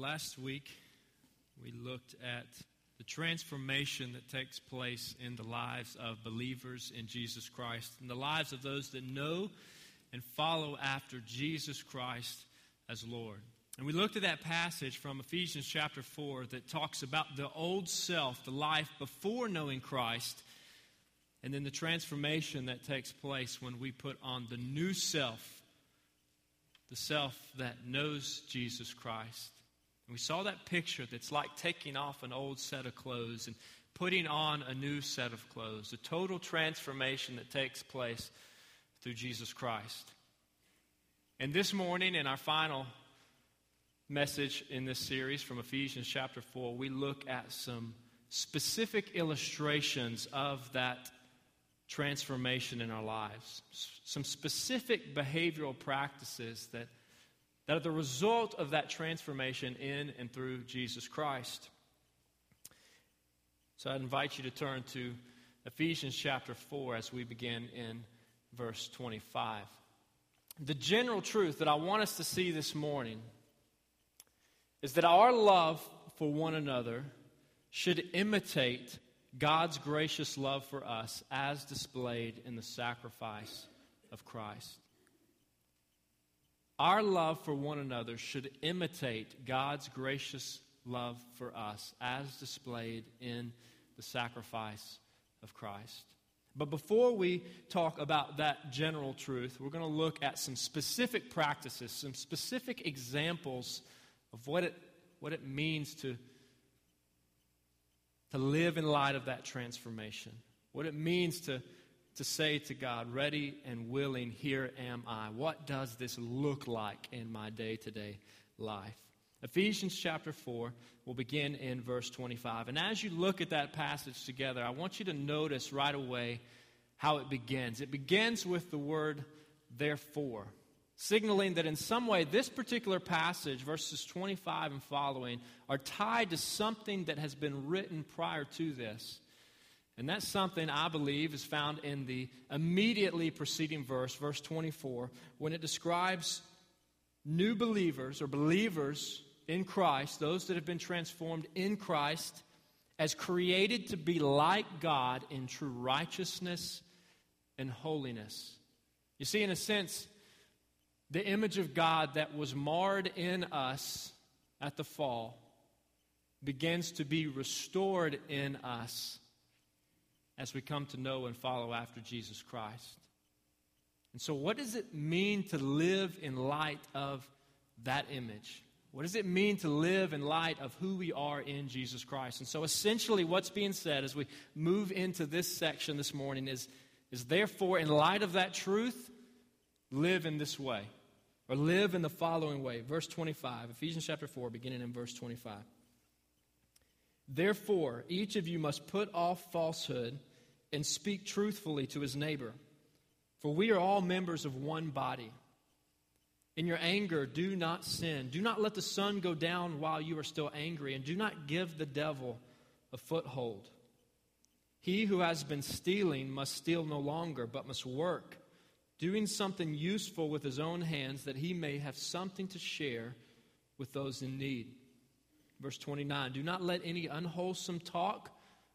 last week we looked at the transformation that takes place in the lives of believers in Jesus Christ, in the lives of those that know and follow after Jesus Christ as Lord. And we looked at that passage from Ephesians chapter 4 that talks about the old self, the life before knowing Christ, and then the transformation that takes place when we put on the new self, the self that knows Jesus Christ. We saw that picture that's like taking off an old set of clothes and putting on a new set of clothes, the total transformation that takes place through Jesus Christ. And this morning, in our final message in this series from Ephesians chapter 4, we look at some specific illustrations of that transformation in our lives, some specific behavioral practices that, that are the result of that transformation in and through Jesus Christ. So I invite you to turn to Ephesians chapter 4 as we begin in verse 25. The general truth that I want us to see this morning is that our love for one another should imitate God's gracious love for us as displayed in the sacrifice of Christ. Our love for one another should imitate God's gracious love for us as displayed in the sacrifice of Christ. But before we talk about that general truth, we're going to look at some specific practices, some specific examples of what it, what it means to to live in light of that transformation. What it means to, to say to God, ready and willing, here am I. What does this look like in my day to day life? Ephesians chapter 4 will begin in verse 25. And as you look at that passage together, I want you to notice right away how it begins. It begins with the word therefore signaling that in some way this particular passage, verses 25 and following, are tied to something that has been written prior to this. And that's something, I believe, is found in the immediately preceding verse, verse 24, when it describes new believers or believers in Christ, those that have been transformed in Christ, as created to be like God in true righteousness and holiness. You see, in a sense, the image of God that was marred in us at the fall begins to be restored in us as we come to know and follow after Jesus Christ. And so, what does it mean to live in light of that image? What does it mean to live in light of who we are in Jesus Christ? And so, essentially, what's being said as we move into this section this morning is, is therefore, in light of that truth, live in this way or live in the following way. Verse 25, Ephesians chapter 4, beginning in verse 25. Therefore, each of you must put off falsehood and speak truthfully to his neighbor, for we are all members of one body. In your anger, do not sin. Do not let the sun go down while you are still angry, and do not give the devil a foothold. He who has been stealing must steal no longer, but must work doing something useful with his own hands that he may have something to share with those in need. Verse 29 Do not let any unwholesome talk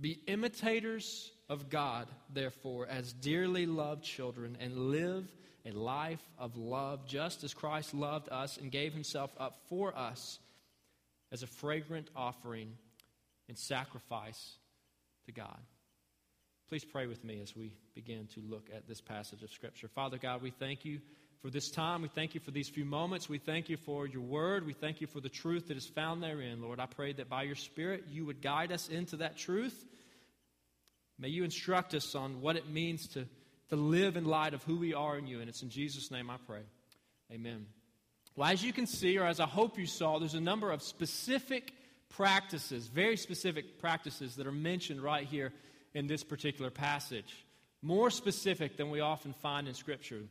Be imitators of God, therefore, as dearly loved children, and live a life of love, just as Christ loved us and gave himself up for us as a fragrant offering and sacrifice to God. Please pray with me as we begin to look at this passage of Scripture. Father God, we thank you for this time. We thank you for these few moments. We thank you for your word. We thank you for the truth that is found therein. Lord, I pray that by your Spirit you would guide us into that truth. May you instruct us on what it means to, to live in light of who we are in you. And it's in Jesus' name I pray. Amen. Well, as you can see, or as I hope you saw, there's a number of specific practices, very specific practices that are mentioned right here in this particular passage. More specific than we often find in Scripture.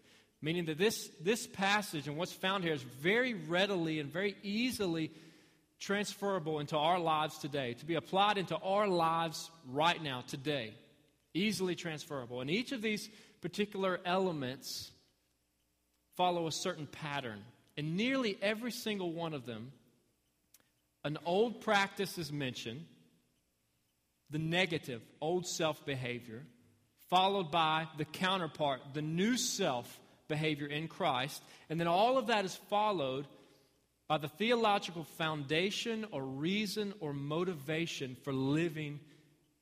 Meaning that this, this passage and what's found here is very readily and very easily transferable into our lives today, to be applied into our lives right now, today. Easily transferable. And each of these particular elements follow a certain pattern. And nearly every single one of them, an old practice is mentioned, the negative, old self behavior, followed by the counterpart, the new self behavior in Christ. And then all of that is followed by the theological foundation or reason or motivation for living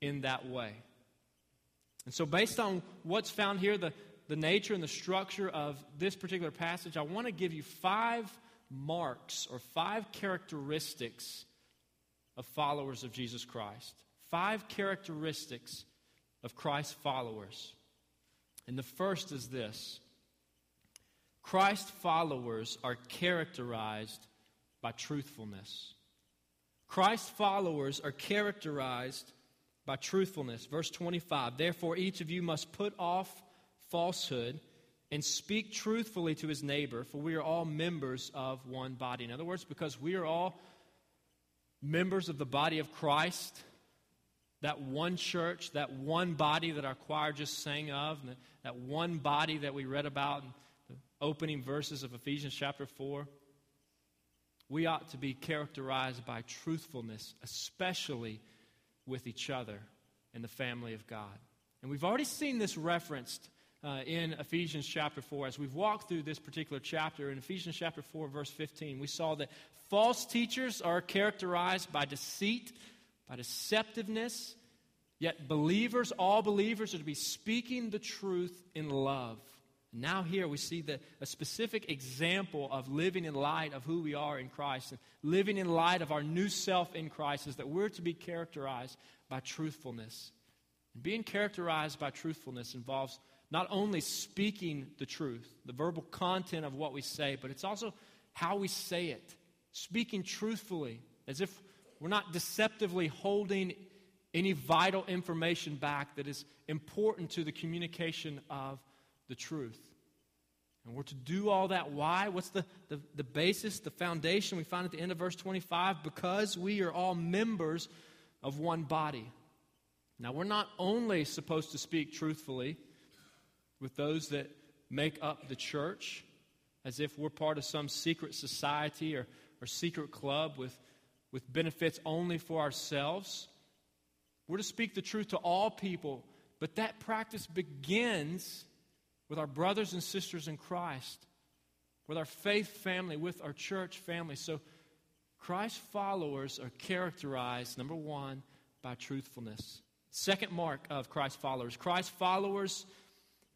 in that way. And so, based on what's found here, the, the nature and the structure of this particular passage, I want to give you five marks or five characteristics of followers of Jesus Christ. Five characteristics of Christ's followers. And the first is this Christ followers are characterized by truthfulness. Christ followers are characterized by truthfulness. Verse 25 Therefore, each of you must put off falsehood and speak truthfully to his neighbor, for we are all members of one body. In other words, because we are all members of the body of Christ, that one church, that one body that our choir just sang of, that one body that we read about opening verses of Ephesians chapter 4 we ought to be characterized by truthfulness, especially with each other in the family of God. And we've already seen this referenced uh, in Ephesians chapter 4. As we've walked through this particular chapter, in Ephesians chapter 4, verse 15, we saw that false teachers are characterized by deceit, by deceptiveness, yet believers, all believers, are to be speaking the truth in love. Now, here we see the, a specific example of living in light of who we are in Christ and living in light of our new self in Christ is that we're to be characterized by truthfulness. And being characterized by truthfulness involves not only speaking the truth, the verbal content of what we say, but it's also how we say it. Speaking truthfully, as if we're not deceptively holding any vital information back that is important to the communication of the truth. And we're to do all that. Why? What's the, the, the basis, the foundation we find at the end of verse 25? Because we are all members of one body. Now, we're not only supposed to speak truthfully with those that make up the church, as if we're part of some secret society or, or secret club with, with benefits only for ourselves. We're to speak the truth to all people, but that practice begins with our brothers and sisters in Christ, with our faith family, with our church family. So, Christ followers are characterized, number one, by truthfulness. Second mark of Christ followers Christ followers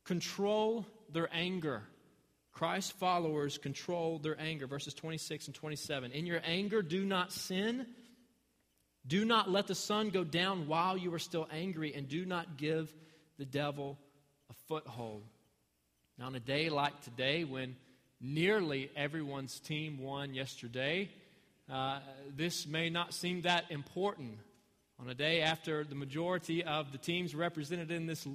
control their anger. Christ followers control their anger. Verses 26 and 27. In your anger, do not sin. Do not let the sun go down while you are still angry, and do not give the devil a foothold. Now, on a day like today, when nearly everyone's team won yesterday, uh, this may not seem that important. On a day after the majority of the teams represented in this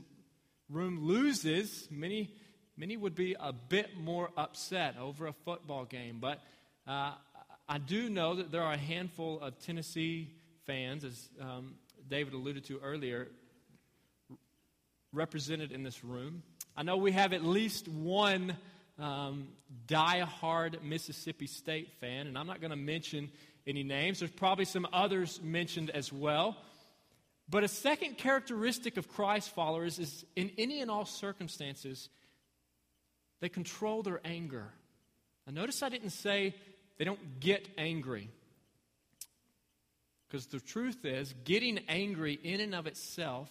room loses, many, many would be a bit more upset over a football game. But uh, I do know that there are a handful of Tennessee fans, as um, David alluded to earlier, represented in this room. I know we have at least one um, die-hard Mississippi State fan, and I'm not going to mention any names. There's probably some others mentioned as well. But a second characteristic of Christ followers is in any and all circumstances, they control their anger. Now, notice I didn't say they don't get angry. Because the truth is, getting angry in and of itself,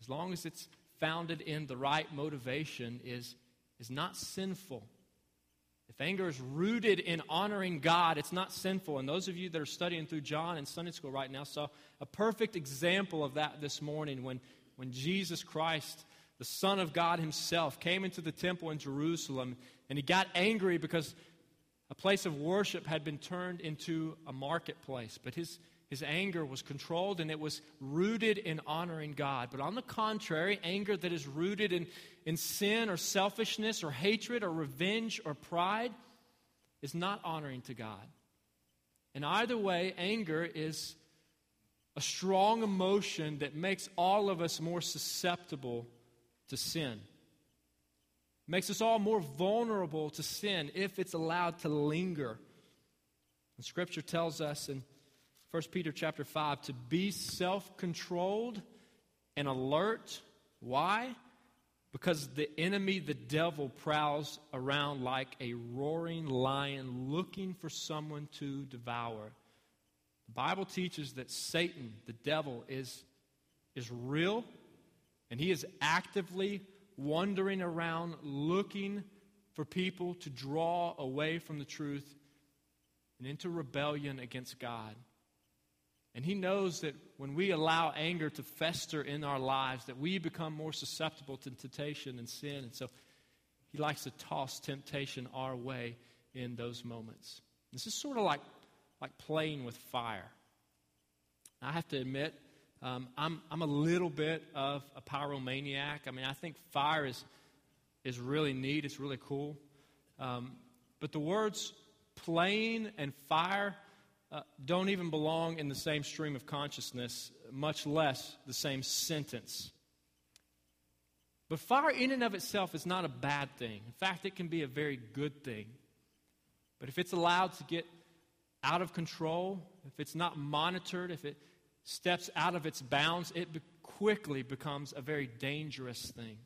as long as it's founded in the right motivation is, is not sinful. If anger is rooted in honoring God, it's not sinful. And those of you that are studying through John in Sunday school right now saw a perfect example of that this morning when, when Jesus Christ, the Son of God Himself, came into the temple in Jerusalem and He got angry because A place of worship had been turned into a marketplace, but his, his anger was controlled and it was rooted in honoring God. But on the contrary, anger that is rooted in, in sin or selfishness or hatred or revenge or pride is not honoring to God. And either way, anger is a strong emotion that makes all of us more susceptible to sin. Makes us all more vulnerable to sin if it's allowed to linger. And scripture tells us in 1 Peter chapter 5 to be self-controlled and alert. Why? Because the enemy, the devil, prowls around like a roaring lion looking for someone to devour. The Bible teaches that Satan, the devil, is, is real and he is actively wandering around looking for people to draw away from the truth and into rebellion against God. And he knows that when we allow anger to fester in our lives, that we become more susceptible to temptation and sin. And so he likes to toss temptation our way in those moments. This is sort of like, like playing with fire. I have to admit, um, I'm, I'm a little bit of a pyromaniac. I mean, I think fire is, is really neat, it's really cool. Um, but the words playing and fire uh, don't even belong in the same stream of consciousness, much less the same sentence. But fire, in and of itself, is not a bad thing. In fact, it can be a very good thing. But if it's allowed to get out of control, if it's not monitored, if it steps out of its bounds, it be- quickly becomes a very dangerous thing.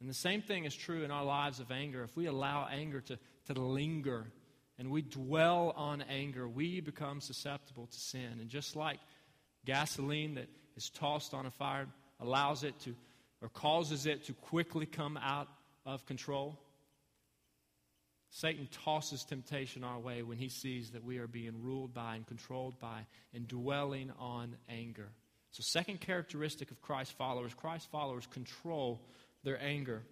And the same thing is true in our lives of anger. If we allow anger to, to linger and we dwell on anger, we become susceptible to sin. And just like gasoline that is tossed on a fire allows it to, or causes it to quickly come out of control, Satan tosses temptation our way when he sees that we are being ruled by and controlled by and dwelling on anger. So, second characteristic of Christ followers Christ followers control their anger.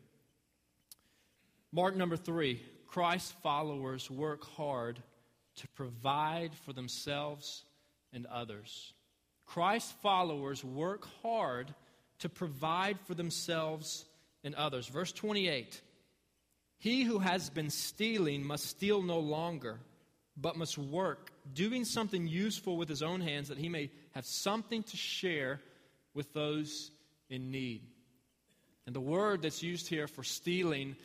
Mark number three Christ followers work hard to provide for themselves and others. Christ followers work hard to provide for themselves and others. Verse 28 He who has been stealing must steal no longer, but must work, doing something useful with his own hands that he may have something to share with those in need. And the word that's used here for stealing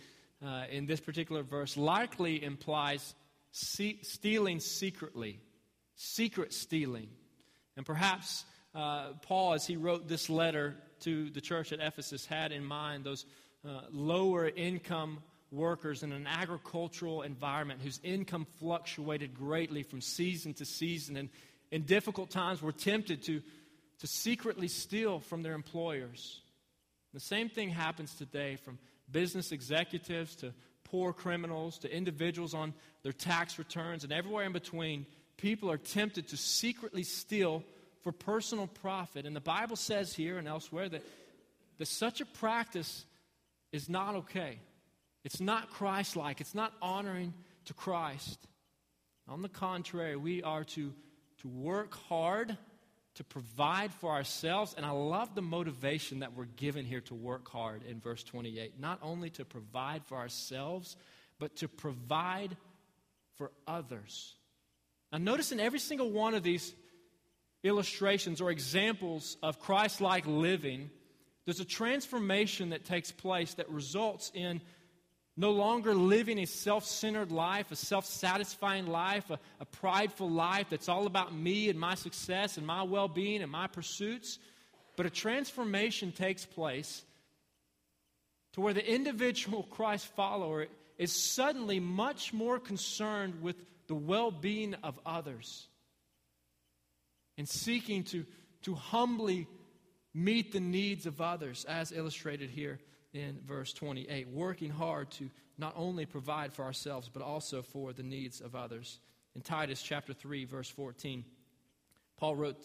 uh, in this particular verse likely implies stealing secretly, secret stealing. And perhaps uh, Paul, as he wrote this letter to the church at Ephesus, had in mind those uh, lower income workers in an agricultural environment whose income fluctuated greatly from season to season and in difficult times were tempted to, to secretly steal from their employers. The same thing happens today from business executives to poor criminals to individuals on their tax returns and everywhere in between. People are tempted to secretly steal for personal profit. And the Bible says here and elsewhere that, that such a practice is not okay. It's not Christ like, it's not honoring to Christ. On the contrary, we are to, to work hard to provide for ourselves. And I love the motivation that we're given here to work hard in verse 28. Not only to provide for ourselves, but to provide for others. Now, notice in every single one of these illustrations or examples of Christ like living, there's a transformation that takes place that results in no longer living a self centered life, a self satisfying life, a, a, prideful life that's all about me and my success and my well being and my pursuits, but a transformation takes place to where the individual Christ follower is suddenly much more concerned with the well being of others and seeking to, to humbly meet the needs of others, as illustrated here in verse 28, working hard to not only provide for ourselves, but also for the needs of others. In Titus chapter 3, verse 14, Paul wrote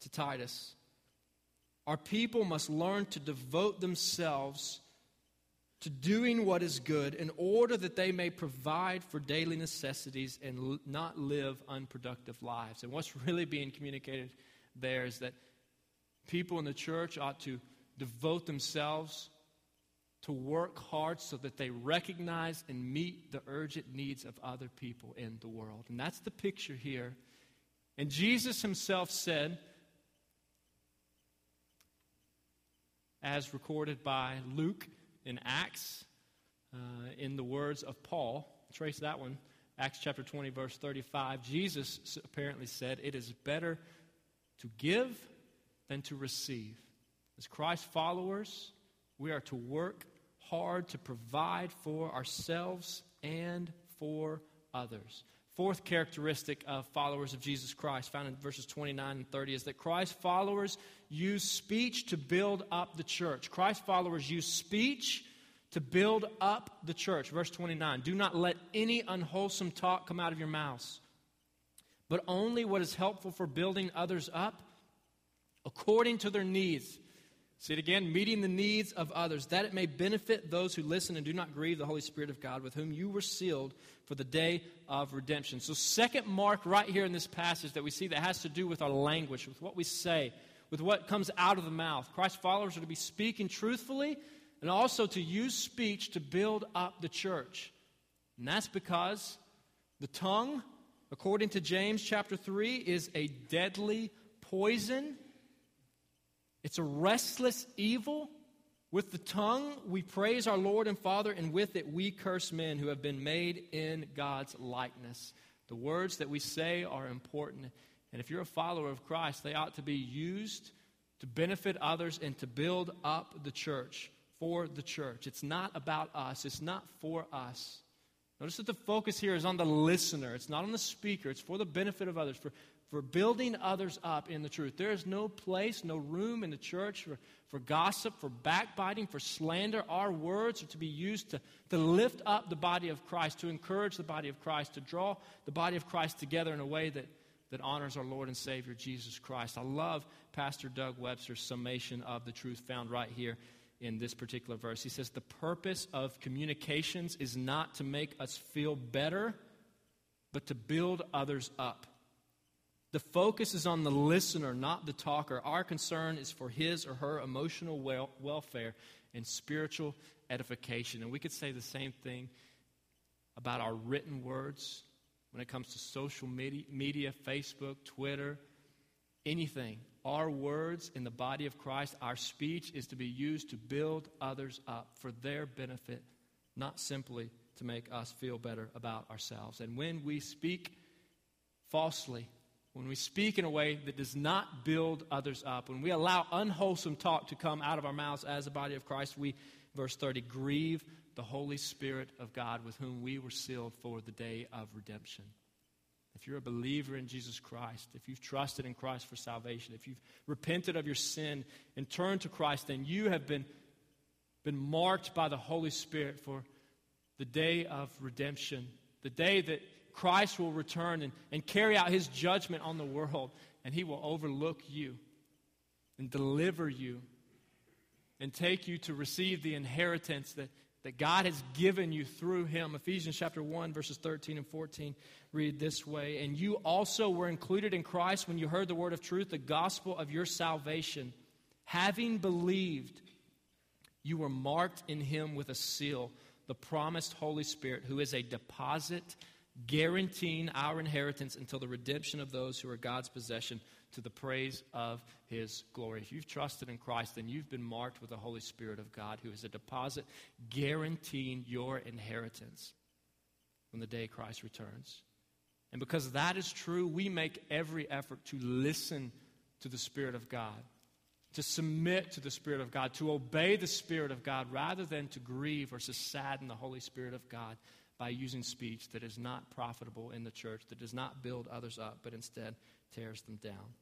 to Titus, Our people must learn to devote themselves to doing what is good in order that they may provide for daily necessities and l- not live unproductive lives. And what's really being communicated there is that people in the church ought to devote themselves to work hard so that they recognize and meet the urgent needs of other people in the world. And that's the picture here. And Jesus himself said, as recorded by Luke in Acts, uh, in the words of Paul, trace that one, Acts chapter 20, verse 35. Jesus apparently said, It is better to give than to receive. As Christ followers, we are to work hard to provide for ourselves and for others. Fourth characteristic of followers of Jesus Christ, found in verses 29 and 30, is that Christ followers use speech to build up the church. Christ followers use speech to build up the church. Verse 29 Do not let any unwholesome talk come out of your mouths, but only what is helpful for building others up according to their needs See it again, meeting the needs of others, that it may benefit those who listen and do not grieve the Holy Spirit of God, with whom you were sealed for the day of redemption. So, second mark right here in this passage that we see that has to do with our language, with what we say, with what comes out of the mouth. Christ's followers are to be speaking truthfully and also to use speech to build up the church. And that's because the tongue, according to James chapter 3, is a deadly poison it's a restless evil. With the tongue, we praise our Lord and Father, and with it, we curse men who have been made in God's likeness. The words that we say are important. And if you're a follower of Christ, they ought to be used to benefit others and to build up the church for the church. It's not about us, it's not for us. Notice that the focus here is on the listener, it's not on the speaker, it's for the benefit of others, for, for building others up in the truth. There is no place, no room in the church for, for gossip, for backbiting, for slander. Our words are to be used to, to lift up the body of Christ, to encourage the body of Christ, to draw the body of Christ together in a way that, that honors our Lord and Savior Jesus Christ. I love Pastor Doug Webster's summation of the truth found right here in this particular verse. He says, The purpose of communications is not to make us feel better, but to build others up. The focus is on the listener, not the talker. Our concern is for his or her emotional wel- welfare and spiritual edification. And we could say the same thing about our written words when it comes to social media, media Facebook, Twitter, anything. Our words in the body of Christ, our speech is to be used to build others up for their benefit, not simply to make us feel better about ourselves. And when we speak falsely, when we speak in a way that does not build others up, when we allow unwholesome talk to come out of our mouths as a body of Christ, we, verse 30, grieve the Holy Spirit of God with whom we were sealed for the day of redemption. If you're a believer in Jesus Christ, if you've trusted in Christ for salvation, if you've repented of your sin and turned to Christ, then you have been, been marked by the Holy Spirit for the day of redemption, the day that Christ will return and, and carry out his judgment on the world, and he will overlook you and deliver you and take you to receive the inheritance that, that God has given you through him. Ephesians chapter 1, verses 13 and 14 read this way And you also were included in Christ when you heard the word of truth, the gospel of your salvation. Having believed, you were marked in him with a seal, the promised Holy Spirit, who is a deposit guaranteeing our inheritance until the redemption of those who are God's possession to the praise of his glory. If you've trusted in Christ, then you've been marked with the Holy Spirit of God, who is a deposit guaranteeing your inheritance when the day Christ returns. And because that is true, we make every effort to listen to the Spirit of God, to submit to the Spirit of God, to obey the Spirit of God, rather than to grieve or to sadden the Holy Spirit of God by using speech that is not profitable in the church, that does not build others up, but instead tears them down.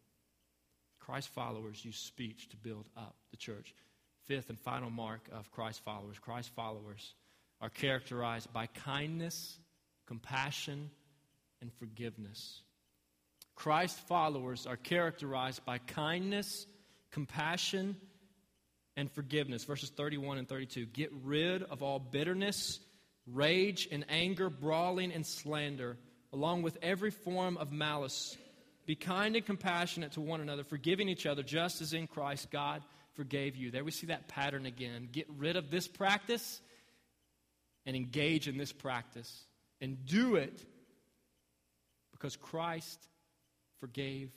Christ followers use speech to build up the church. Fifth and final mark of Christ followers Christ followers are characterized by kindness, compassion, and forgiveness. Christ followers are characterized by kindness, compassion, and forgiveness. Verses 31 and 32. Get rid of all bitterness, rage, and anger, brawling, and slander, along with every form of malice. Be kind and compassionate to one another, forgiving each other, just as in Christ God forgave you. There we see that pattern again. Get rid of this practice and engage in this practice. And do it because Christ forgave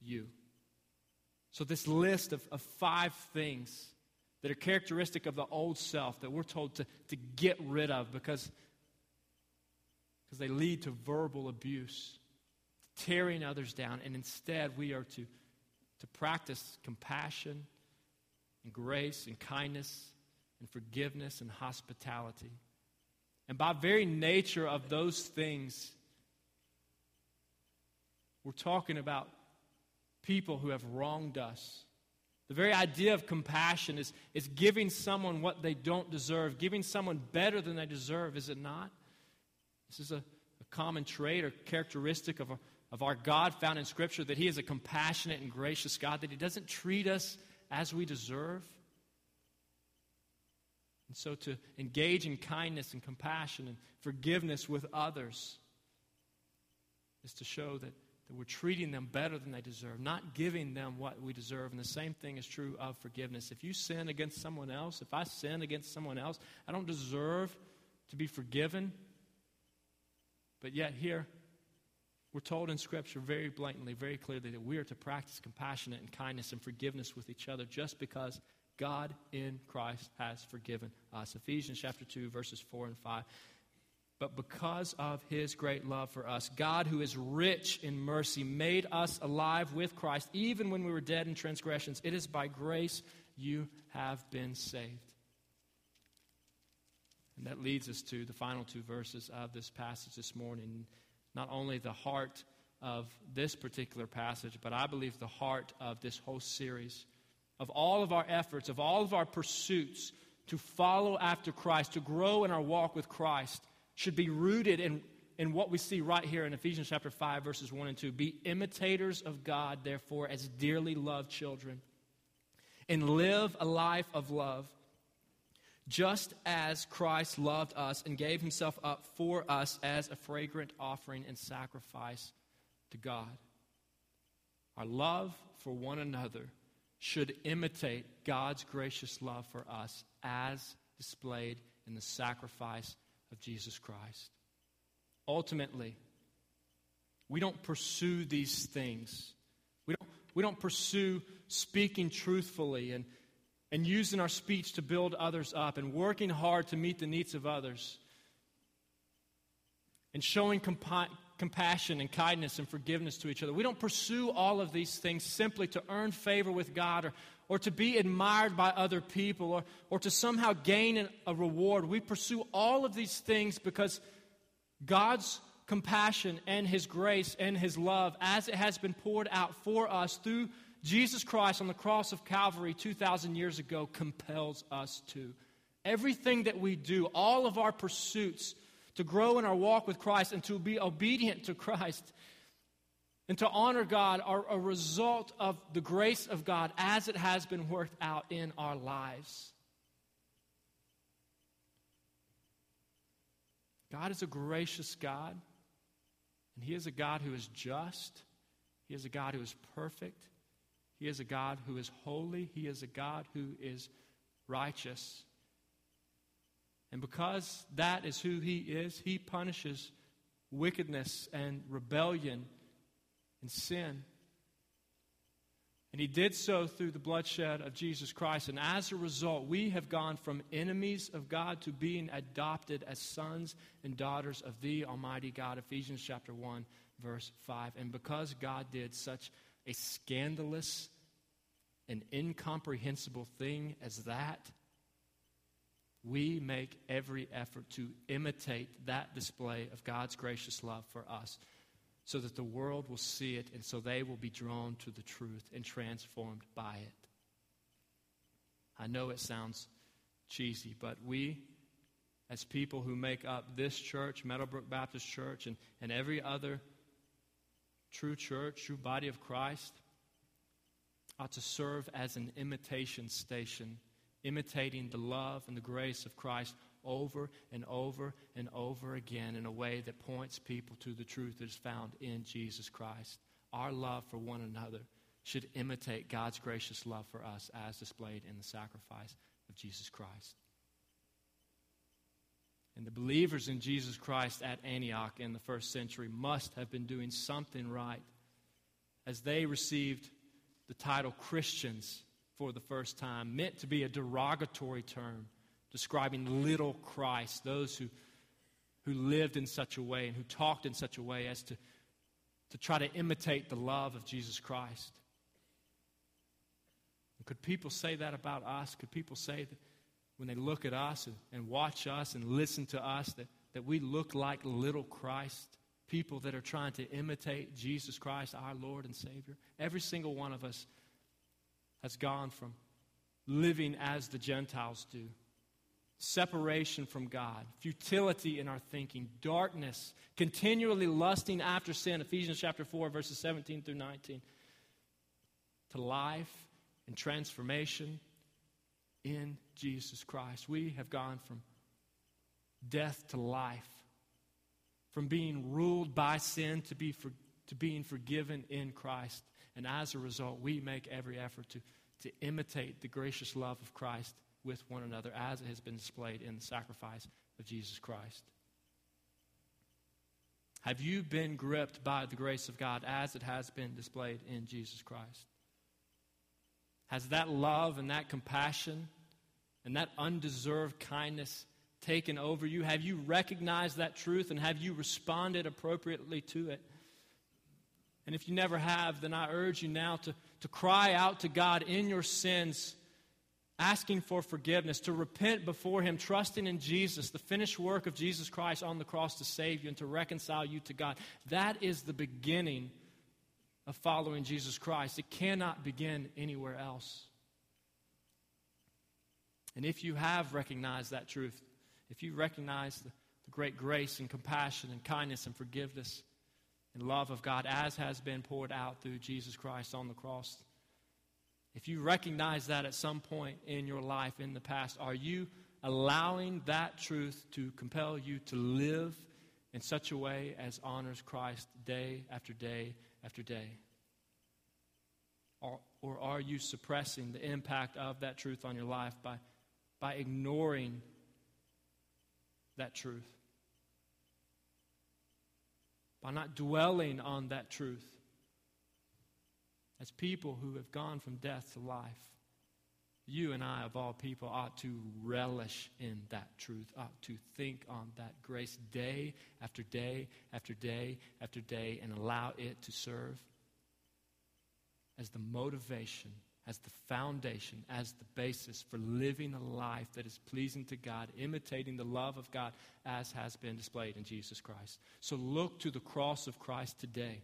you. So, this list of, of five things that are characteristic of the old self that we're told to, to get rid of because, because they lead to verbal abuse, tearing others down, and instead we are to, to practice compassion and grace and kindness and forgiveness and hospitality. And by very nature of those things, we're talking about people who have wronged us. The very idea of compassion is, is giving someone what they don't deserve, giving someone better than they deserve, is it not? This is a, a common trait or characteristic of, a, of our God found in Scripture that He is a compassionate and gracious God, that He doesn't treat us as we deserve. And so to engage in kindness and compassion and forgiveness with others is to show that that we're treating them better than they deserve, not giving them what we deserve. And the same thing is true of forgiveness. If you sin against someone else, if I sin against someone else, I don't deserve to be forgiven. But yet, here, we're told in Scripture very blatantly, very clearly, that we are to practice compassionate and kindness and forgiveness with each other just because God in Christ has forgiven us. Ephesians chapter 2, verses 4 and 5 but because of his great love for us. God, who is rich in mercy, made us alive with Christ, even when we were dead in transgressions. It is by grace you have been saved. And that leads us to the final two verses of this passage this morning. Not only the heart of this particular passage, but I believe the heart of this whole series, of all of our efforts, of all of our pursuits to follow after Christ, to grow in our walk with Christ should be rooted in, in what we see right here in Ephesians chapter 5, verses 1 and 2. Be imitators of God, therefore, as dearly loved children, and live a life of love, just as Christ loved us and gave himself up for us as a fragrant offering and sacrifice to God. Our love for one another should imitate God's gracious love for us as displayed in the sacrifice of Jesus Christ. Ultimately, we don't pursue these things. We don't, we don't pursue speaking truthfully and, and using our speech to build others up and working hard to meet the needs of others and showing compa- compassion and kindness and forgiveness to each other. We don't pursue all of these things simply to earn favor with God or, or to be admired by other people or, or to somehow gain a reward. We pursue all of these things because God's compassion and His grace and His love, as it has been poured out for us through Jesus Christ on the cross of Calvary 2,000 years ago, compels us to. Everything that we do, all of our pursuits to grow in our walk with Christ and to be obedient to Christ, and to honor God are a result of the grace of God as it has been worked out in our lives. God is a gracious God, and He is a God who is just. He is a God who is perfect. He is a God who is holy. He is a God who is righteous. And because that is who He is, He punishes wickedness and rebellion and sin. And he did so through the bloodshed of Jesus Christ. And as a result, we have gone from enemies of God to being adopted as sons and daughters of the Almighty God. Ephesians chapter 1, verse 5. And because God did such a scandalous and incomprehensible thing as that, we make every effort to imitate that display of God's gracious love for us so that the world will see it and so they will be drawn to the truth and transformed by it. I know it sounds cheesy, but we, as people who make up this church, Meadowbrook Baptist Church, and, and every other true church, true body of Christ, ought to serve as an imitation station, imitating the love and the grace of Christ over and over and over again in a way that points people to the truth that is found in Jesus Christ. Our love for one another should imitate God's gracious love for us as displayed in the sacrifice of Jesus Christ. And the believers in Jesus Christ at Antioch in the first century must have been doing something right as they received the title Christians for the first time, meant to be a derogatory term describing little Christ, those who, who lived in such a way and who talked in such a way as to, to try to imitate the love of Jesus Christ. Could people say that about us? Could people say that when they look at us and, and watch us and listen to us that, that we look like little Christ? People that are trying to imitate Jesus Christ, our Lord and Savior. Every single one of us has gone from living as the Gentiles do separation from God, futility in our thinking, darkness, continually lusting after sin, Ephesians chapter 4, verses 17 through 19, to life and transformation in Jesus Christ. We have gone from death to life, from being ruled by sin to, be for, to being forgiven in Christ. And as a result, we make every effort to, to imitate the gracious love of Christ with one another as it has been displayed in the sacrifice of Jesus Christ. Have you been gripped by the grace of God as it has been displayed in Jesus Christ? Has that love and that compassion and that undeserved kindness taken over you? Have you recognized that truth and have you responded appropriately to it? And if you never have, then I urge you now to, to cry out to God in your sins asking for forgiveness, to repent before Him, trusting in Jesus, the finished work of Jesus Christ on the cross to save you and to reconcile you to God. That is the beginning of following Jesus Christ. It cannot begin anywhere else. And if you have recognized that truth, if you recognize the, the great grace and compassion and kindness and forgiveness and love of God as has been poured out through Jesus Christ on the cross, if you recognize that at some point in your life in the past, are you allowing that truth to compel you to live in such a way as honors Christ day after day after day? Or, or are you suppressing the impact of that truth on your life by, by ignoring that truth? By not dwelling on that truth? As people who have gone from death to life, you and I, of all people, ought to relish in that truth, ought to think on that grace day after day after day after day and allow it to serve as the motivation, as the foundation, as the basis for living a life that is pleasing to God, imitating the love of God as has been displayed in Jesus Christ. So look to the cross of Christ today.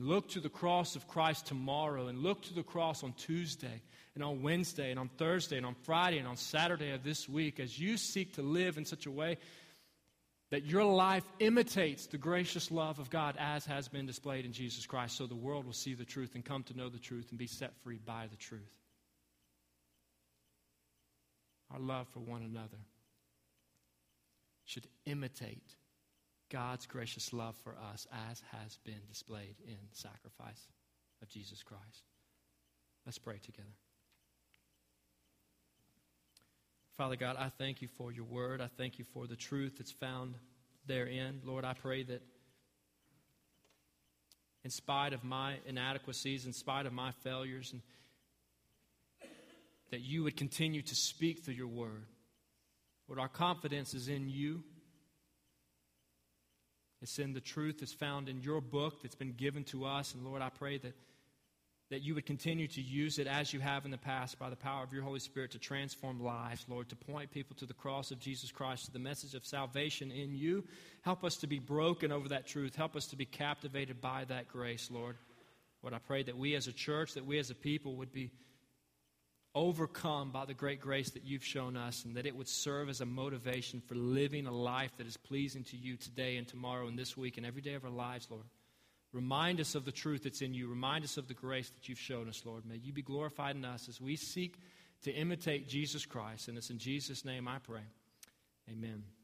Look to the cross of Christ tomorrow and look to the cross on Tuesday and on Wednesday and on Thursday and on Friday and on Saturday of this week as you seek to live in such a way that your life imitates the gracious love of God as has been displayed in Jesus Christ so the world will see the truth and come to know the truth and be set free by the truth. Our love for one another should imitate God's gracious love for us as has been displayed in the sacrifice of Jesus Christ. Let's pray together. Father God, I thank you for your word. I thank you for the truth that's found therein. Lord, I pray that in spite of my inadequacies, in spite of my failures, and that you would continue to speak through your word. Lord, our confidence is in you. It's in the truth that's found in your book that's been given to us. And Lord, I pray that, that you would continue to use it as you have in the past by the power of your Holy Spirit to transform lives, Lord, to point people to the cross of Jesus Christ, to the message of salvation in you. Help us to be broken over that truth. Help us to be captivated by that grace, Lord. Lord, I pray that we as a church, that we as a people would be overcome by the great grace that you've shown us, and that it would serve as a motivation for living a life that is pleasing to you today and tomorrow and this week and every day of our lives, Lord. Remind us of the truth that's in you. Remind us of the grace that you've shown us, Lord. May you be glorified in us as we seek to imitate Jesus Christ. And it's in Jesus' name I pray. Amen.